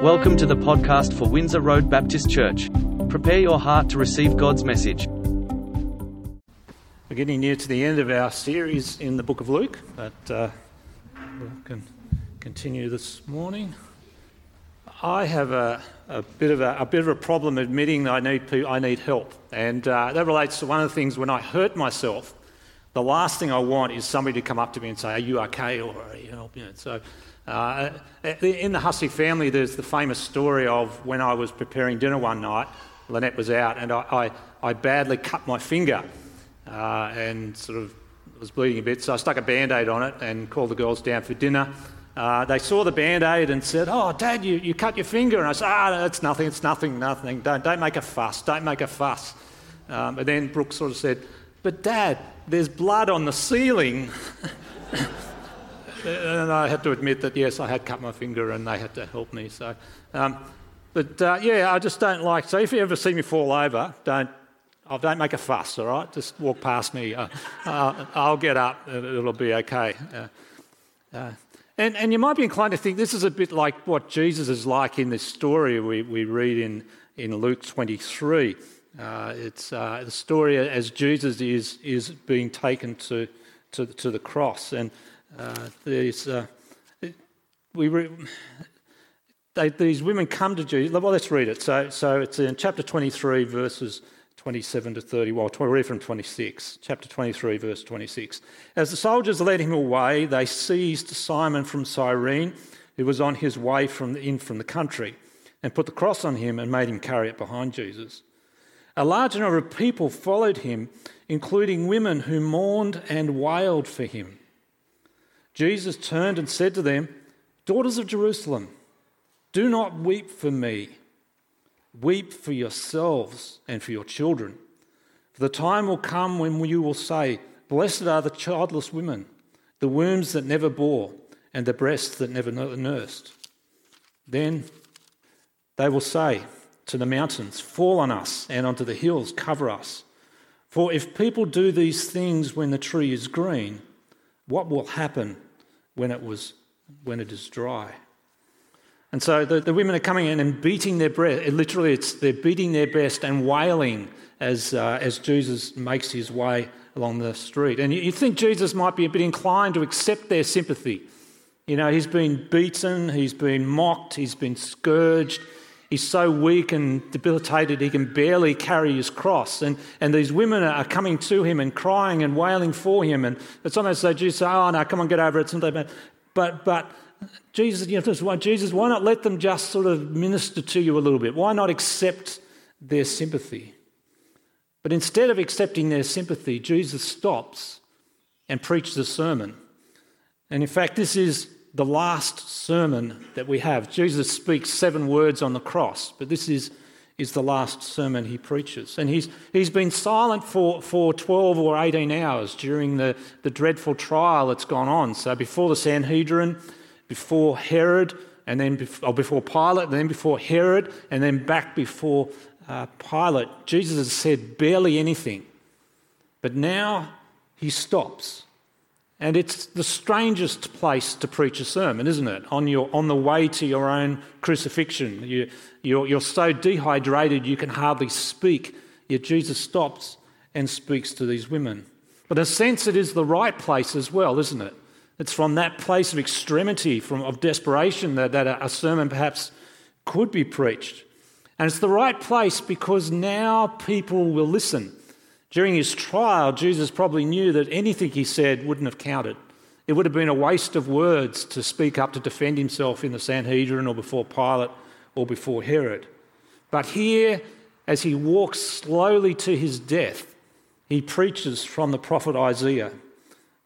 Welcome to the podcast for Windsor Road Baptist Church. Prepare your heart to receive God's message. We're getting near to the end of our series in the book of Luke, but uh, we can continue this morning. I have a, a bit of a, a, bit of a problem admitting that I need, I need help, and uh, that relates to one of the things when I hurt myself. The last thing I want is somebody to come up to me and say, "Are you okay?" or "Are you help?" You know, so uh, in the Hussey family, there's the famous story of when I was preparing dinner one night, Lynette was out, and I, I, I badly cut my finger uh, and sort of was bleeding a bit. So I stuck a band aid on it and called the girls down for dinner. Uh, they saw the band aid and said, Oh, Dad, you, you cut your finger. And I said, Ah, it's nothing, it's nothing, nothing. Don't, don't make a fuss, don't make a fuss. Um, and then Brooke sort of said, But Dad, there's blood on the ceiling. and I had to admit that yes, I had cut my finger, and they had to help me. So, um, but uh, yeah, I just don't like. So if you ever see me fall over, don't oh, don't make a fuss. All right, just walk past me. Uh, uh, I'll get up. It'll be okay. Uh, uh, and, and you might be inclined to think this is a bit like what Jesus is like in this story we, we read in, in Luke 23. Uh, it's the story as Jesus is, is being taken to, to, to the cross. And uh, there's, uh, we re- they, these women come to Jesus. Well, let's read it. So, so it's in chapter 23, verses 27 to 30. Well, we read from 26. Chapter 23, verse 26. As the soldiers led him away, they seized Simon from Cyrene, who was on his way from the, in from the country, and put the cross on him and made him carry it behind Jesus. A large number of people followed him, including women who mourned and wailed for him. Jesus turned and said to them, Daughters of Jerusalem, do not weep for me. Weep for yourselves and for your children. For the time will come when you will say, Blessed are the childless women, the wombs that never bore, and the breasts that never nursed. Then they will say to the mountains, Fall on us, and onto the hills, cover us. For if people do these things when the tree is green, what will happen when it, was, when it is dry? And so the, the women are coming in and beating their breast. Literally, it's, they're beating their breast and wailing as, uh, as Jesus makes his way along the street. And you, you think Jesus might be a bit inclined to accept their sympathy. You know, he's been beaten, he's been mocked, he's been scourged, He's so weak and debilitated he can barely carry his cross. And, and these women are coming to him and crying and wailing for him. And it's almost like Jesus say, Oh, no, come on, get over it. But, but Jesus, you know, Jesus, why not let them just sort of minister to you a little bit? Why not accept their sympathy? But instead of accepting their sympathy, Jesus stops and preaches a sermon. And in fact, this is the last sermon that we have. Jesus speaks seven words on the cross, but this is, is the last sermon he preaches. And he's, he's been silent for, for 12 or 18 hours during the, the dreadful trial that's gone on. So before the Sanhedrin, before Herod, and then before, before Pilate, and then before Herod, and then back before uh, Pilate, Jesus has said barely anything. But now he stops and it's the strangest place to preach a sermon, isn't it? On, your, on the way to your own crucifixion. You, you're, you're so dehydrated you can hardly speak, yet Jesus stops and speaks to these women. But in a sense, it is the right place as well, isn't it? It's from that place of extremity, from, of desperation, that, that a, a sermon perhaps could be preached. And it's the right place because now people will listen. During his trial, Jesus probably knew that anything he said wouldn't have counted. It would have been a waste of words to speak up to defend himself in the Sanhedrin or before Pilate or before Herod. But here, as he walks slowly to his death, he preaches from the prophet Isaiah.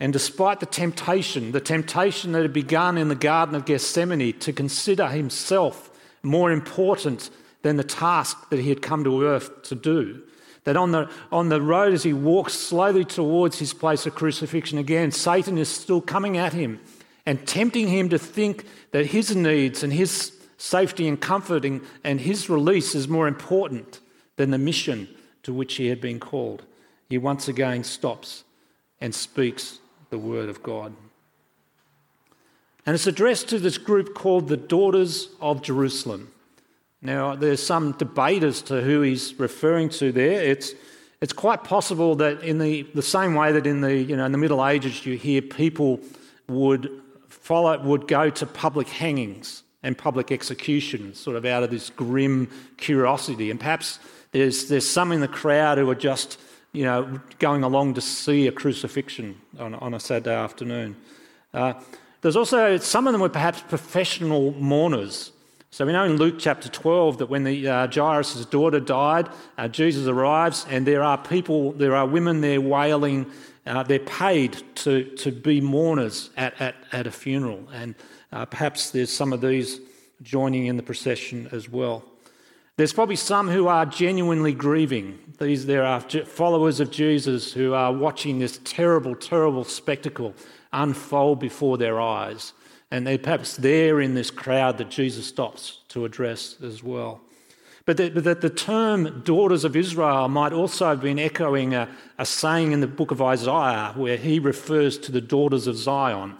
And despite the temptation, the temptation that had begun in the Garden of Gethsemane to consider himself more important than the task that he had come to earth to do, that on the, on the road, as he walks slowly towards his place of crucifixion again, Satan is still coming at him and tempting him to think that his needs and his safety and comforting and his release is more important than the mission to which he had been called. He once again stops and speaks the word of God. And it's addressed to this group called the Daughters of Jerusalem. Now, there's some debate as to who he's referring to there. It's, it's quite possible that in the, the same way that in the, you know, in the Middle Ages you hear people would follow, would go to public hangings and public executions, sort of out of this grim curiosity. And perhaps there's, there's some in the crowd who are just, you know, going along to see a crucifixion on, on a Saturday afternoon. Uh, there's also some of them were perhaps professional mourners so we know in Luke chapter 12 that when the, uh, Jairus' daughter died, uh, Jesus arrives, and there are people, there are women there wailing. Uh, they're paid to, to be mourners at, at, at a funeral. And uh, perhaps there's some of these joining in the procession as well. There's probably some who are genuinely grieving. These, there are followers of Jesus who are watching this terrible, terrible spectacle unfold before their eyes. And they're perhaps there in this crowd that Jesus stops to address as well. But that the, term daughters of Israel might also have been echoing a, a, saying in the book of Isaiah where he refers to the daughters of Zion.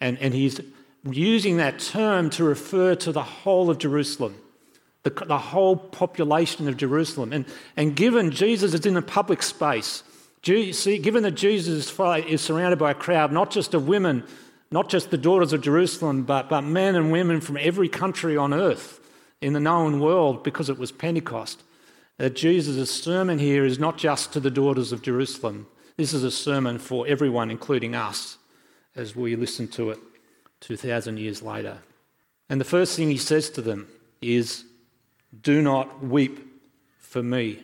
And, and he's using that term to refer to the whole of Jerusalem, the, the whole population of Jerusalem. And, and given Jesus is in a public space, given that Jesus is surrounded by a crowd not just of women not just the daughters of Jerusalem, but, but men and women from every country on earth in the known world because it was Pentecost. That Jesus' sermon here is not just to the daughters of Jerusalem. This is a sermon for everyone, including us, as we listen to it 2,000 years later. And the first thing he says to them is, Do not weep for me.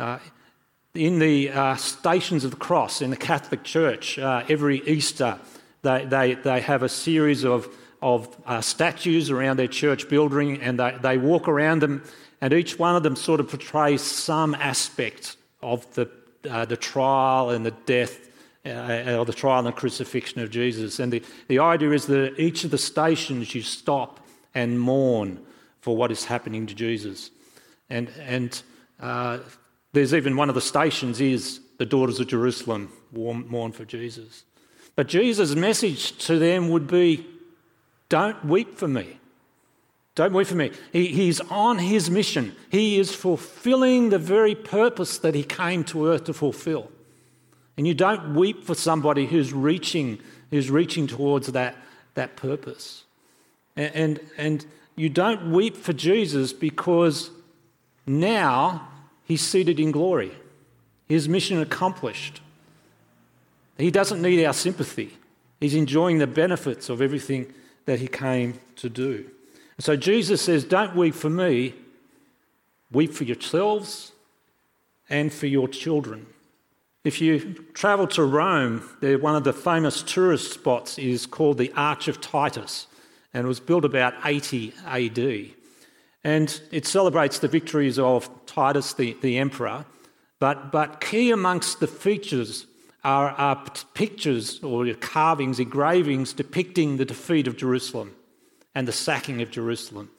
Uh, in the uh, Stations of the Cross in the Catholic Church, uh, every Easter, they, they, they have a series of, of uh, statues around their church building and they, they walk around them, and each one of them sort of portrays some aspect of the, uh, the trial and the death. Uh, or the trial and crucifixion of Jesus. And the, the idea is that each of the stations you stop and mourn for what is happening to Jesus. And, and uh, there's even one of the stations is the daughters of Jerusalem mourn for Jesus. But Jesus' message to them would be don't weep for me. Don't weep for me. He, he's on his mission. He is fulfilling the very purpose that he came to earth to fulfill. And you don't weep for somebody who's reaching, who's reaching towards that, that purpose. And, and, and you don't weep for Jesus because now he's seated in glory, his mission accomplished. He doesn't need our sympathy. He's enjoying the benefits of everything that he came to do. And so Jesus says, Don't weep for me, weep for yourselves and for your children. If you travel to Rome, one of the famous tourist spots is called the Arch of Titus, and it was built about 80 AD. And it celebrates the victories of Titus, the, the emperor. But, but key amongst the features are, are pictures or carvings, engravings depicting the defeat of Jerusalem and the sacking of Jerusalem.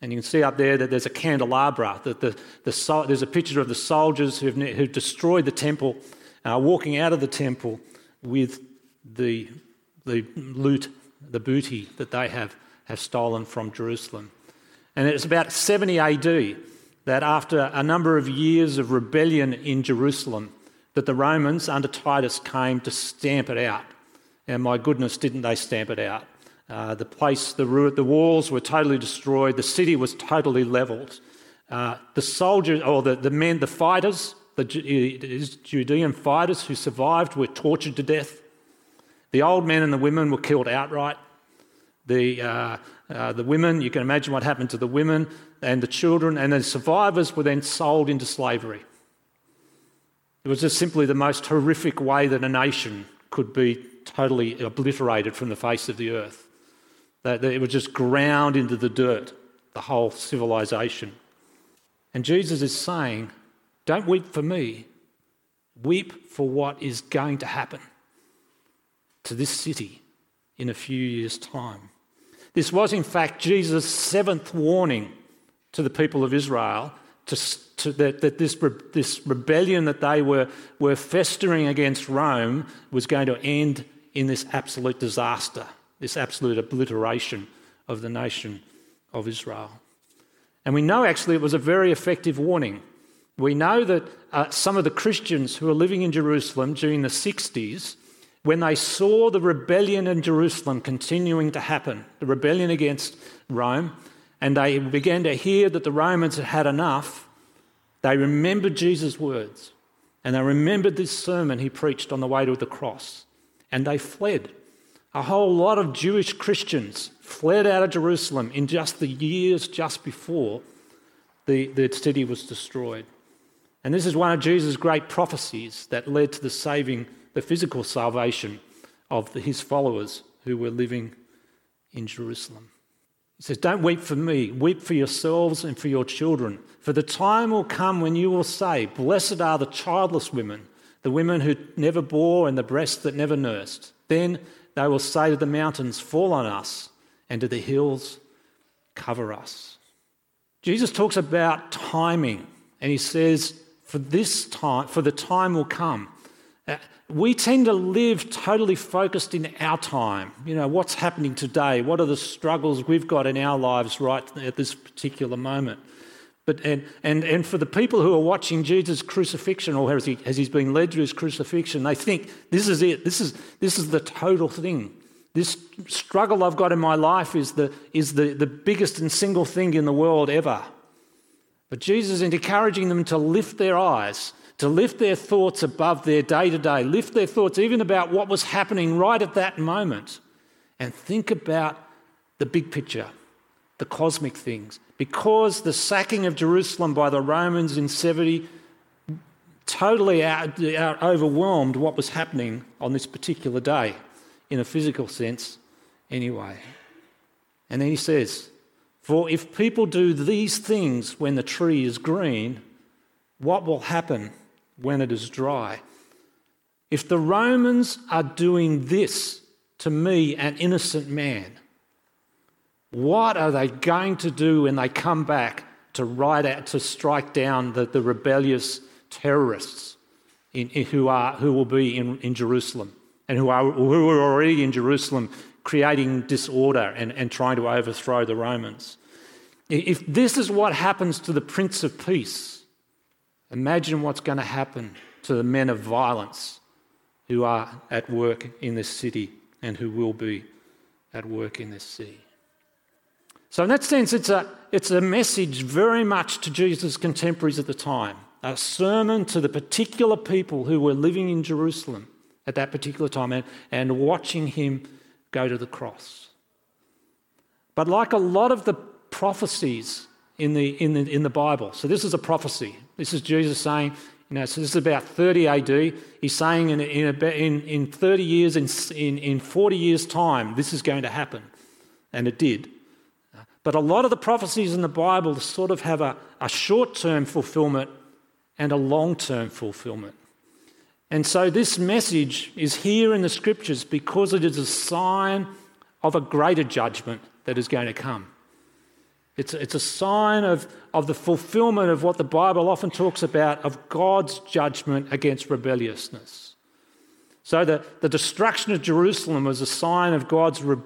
And you can see up there that there's a candelabra, that the, the, there's a picture of the soldiers who've, who've destroyed the temple, uh, walking out of the temple with the, the loot, the booty that they have, have stolen from Jerusalem. And it's about 70 AD that after a number of years of rebellion in Jerusalem, that the Romans under Titus came to stamp it out. And my goodness, didn't they stamp it out? Uh, the place, the, the walls were totally destroyed, the city was totally levelled. Uh, the soldiers, or the, the men, the fighters, the Judean fighters who survived were tortured to death. The old men and the women were killed outright. The, uh, uh, the women, you can imagine what happened to the women and the children, and the survivors were then sold into slavery. It was just simply the most horrific way that a nation could be totally obliterated from the face of the earth. That it was just ground into the dirt, the whole civilization. And Jesus is saying, Don't weep for me, weep for what is going to happen to this city in a few years' time. This was, in fact, Jesus' seventh warning to the people of Israel to, to, that, that this, this rebellion that they were, were festering against Rome was going to end in this absolute disaster this absolute obliteration of the nation of Israel. And we know actually it was a very effective warning. We know that uh, some of the Christians who were living in Jerusalem during the 60s, when they saw the rebellion in Jerusalem continuing to happen, the rebellion against Rome, and they began to hear that the Romans had had enough, they remembered Jesus' words and they remembered this sermon he preached on the way to the cross and they fled. A whole lot of Jewish Christians fled out of Jerusalem in just the years just before the, the city was destroyed. And this is one of Jesus' great prophecies that led to the saving, the physical salvation of his followers who were living in Jerusalem. He says, Don't weep for me, weep for yourselves and for your children. For the time will come when you will say, Blessed are the childless women, the women who never bore and the breasts that never nursed. Then they will say to the mountains, Fall on us, and to the hills, Cover us. Jesus talks about timing, and he says, For this time, for the time will come. Uh, we tend to live totally focused in our time. You know, what's happening today? What are the struggles we've got in our lives right at this particular moment? But, and, and, and for the people who are watching Jesus' crucifixion, or as, he, as he's being led to his crucifixion, they think this is it, this is, this is the total thing. This struggle I've got in my life is, the, is the, the biggest and single thing in the world ever. But Jesus is encouraging them to lift their eyes, to lift their thoughts above their day to day, lift their thoughts even about what was happening right at that moment, and think about the big picture, the cosmic things because the sacking of Jerusalem by the Romans in 70 totally out, out overwhelmed what was happening on this particular day, in a physical sense, anyway. And then he says, For if people do these things when the tree is green, what will happen when it is dry? If the Romans are doing this to me, an innocent man, what are they going to do when they come back to ride out to strike down the, the rebellious terrorists in, in, who, are, who will be in, in Jerusalem and who are, who are already in Jerusalem creating disorder and, and trying to overthrow the Romans? If this is what happens to the Prince of Peace, imagine what's going to happen to the men of violence who are at work in this city and who will be at work in this city. So, in that sense, it's a, it's a message very much to Jesus' contemporaries at the time, a sermon to the particular people who were living in Jerusalem at that particular time and, and watching him go to the cross. But, like a lot of the prophecies in the, in the, in the Bible, so this is a prophecy. This is Jesus saying, you know, so this is about 30 AD. He's saying in, in, in, in 30 years, in, in, in 40 years' time, this is going to happen. And it did. But a lot of the prophecies in the Bible sort of have a, a short term fulfillment and a long term fulfillment. And so this message is here in the scriptures because it is a sign of a greater judgment that is going to come. It's, it's a sign of, of the fulfillment of what the Bible often talks about of God's judgment against rebelliousness. So the, the destruction of Jerusalem was a sign of God's re,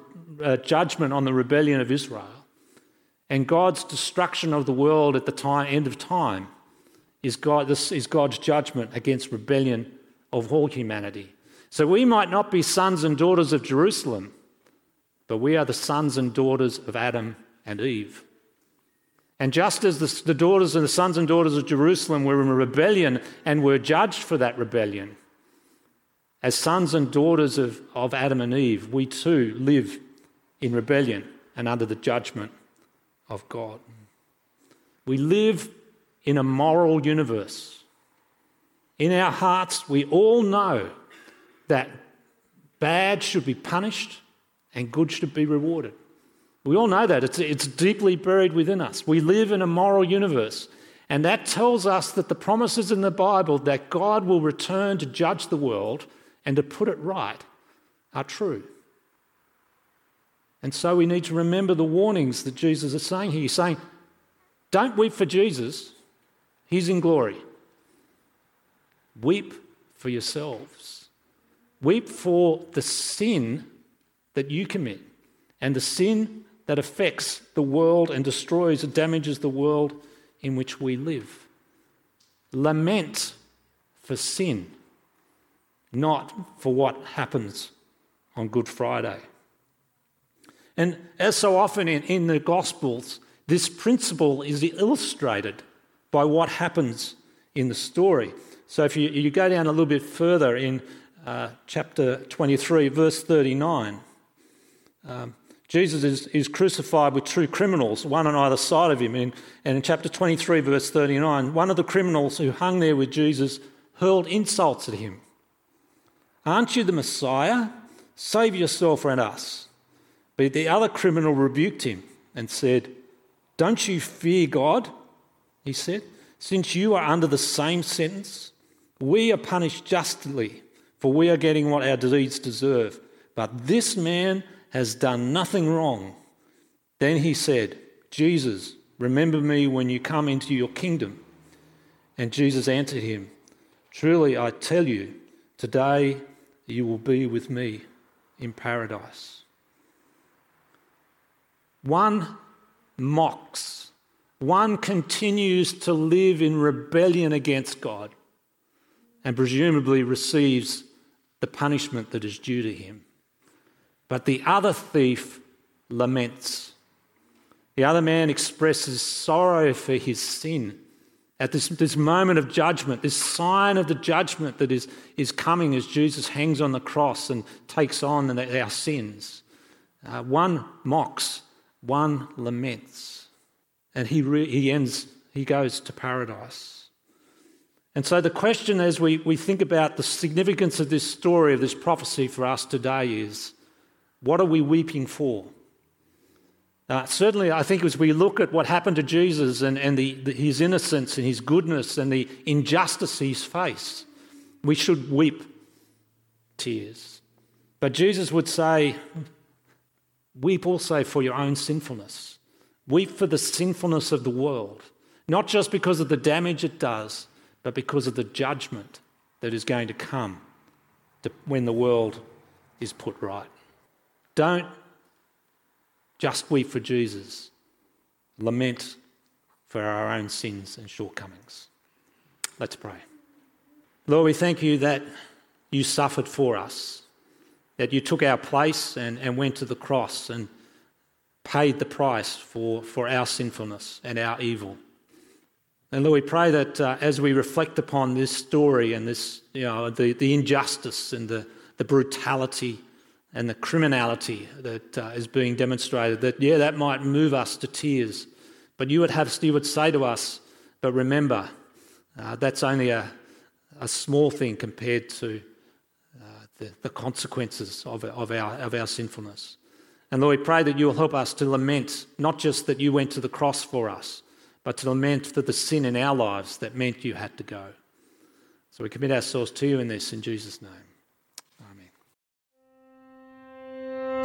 uh, judgment on the rebellion of Israel. And God's destruction of the world at the time, end of time is, God, this is God's judgment against rebellion of all humanity. So we might not be sons and daughters of Jerusalem, but we are the sons and daughters of Adam and Eve. And just as the, the daughters and the sons and daughters of Jerusalem were in a rebellion and were judged for that rebellion, as sons and daughters of, of Adam and Eve, we too live in rebellion and under the judgment of God. We live in a moral universe. In our hearts, we all know that bad should be punished and good should be rewarded. We all know that. It's, it's deeply buried within us. We live in a moral universe. And that tells us that the promises in the Bible that God will return to judge the world and to put it right are true. And so we need to remember the warnings that Jesus is saying here. He's saying, don't weep for Jesus, he's in glory. Weep for yourselves. Weep for the sin that you commit and the sin that affects the world and destroys and damages the world in which we live. Lament for sin, not for what happens on Good Friday. And as so often in, in the Gospels, this principle is illustrated by what happens in the story. So if you, you go down a little bit further in uh, chapter 23, verse 39, um, Jesus is, is, crucified with two criminals, one on either side of him. And, and in chapter 23, verse 39, one of the criminals who hung there with Jesus hurled insults at him. Aren't you the Messiah? Save yourself and us. But the other criminal rebuked him and said, Don't you fear God? He said, Since you are under the same sentence, we are punished justly, for we are getting what our deeds deserve. But this man has done nothing wrong. Then he said, Jesus, remember me when you come into your kingdom. And Jesus answered him, Truly I tell you, today you will be with me in paradise. One mocks, one continues to live in rebellion against God and presumably receives the punishment that is due to him. But the other thief laments. The other man expresses sorrow for his sin at this, this moment of judgment, this sign of the judgment that is, is coming as Jesus hangs on the cross and takes on our sins. Uh, one mocks, one laments, and he, re- he ends, he goes to paradise. And so, the question as we, we think about the significance of this story, of this prophecy for us today is what are we weeping for? Uh, certainly, I think as we look at what happened to Jesus and, and the, the, his innocence and his goodness and the injustice he's faced, we should weep tears. But Jesus would say, Weep also for your own sinfulness. Weep for the sinfulness of the world, not just because of the damage it does, but because of the judgment that is going to come to when the world is put right. Don't just weep for Jesus. Lament for our own sins and shortcomings. Let's pray. Lord, we thank you that you suffered for us, that you took our place and, and went to the cross and paid the price for, for our sinfulness and our evil. And Lord, we pray that uh, as we reflect upon this story and this, you know, the, the injustice and the, the brutality and the criminality that uh, is being demonstrated, that, yeah, that might move us to tears. But you would, have, you would say to us, but remember, uh, that's only a, a small thing compared to uh, the, the, consequences of, of, our, of our sinfulness. And Lord, we pray that you will help us to lament, not just that you went to the cross for us, but to lament for the sin in our lives that meant you had to go. So we commit ourselves to you in this in Jesus' name.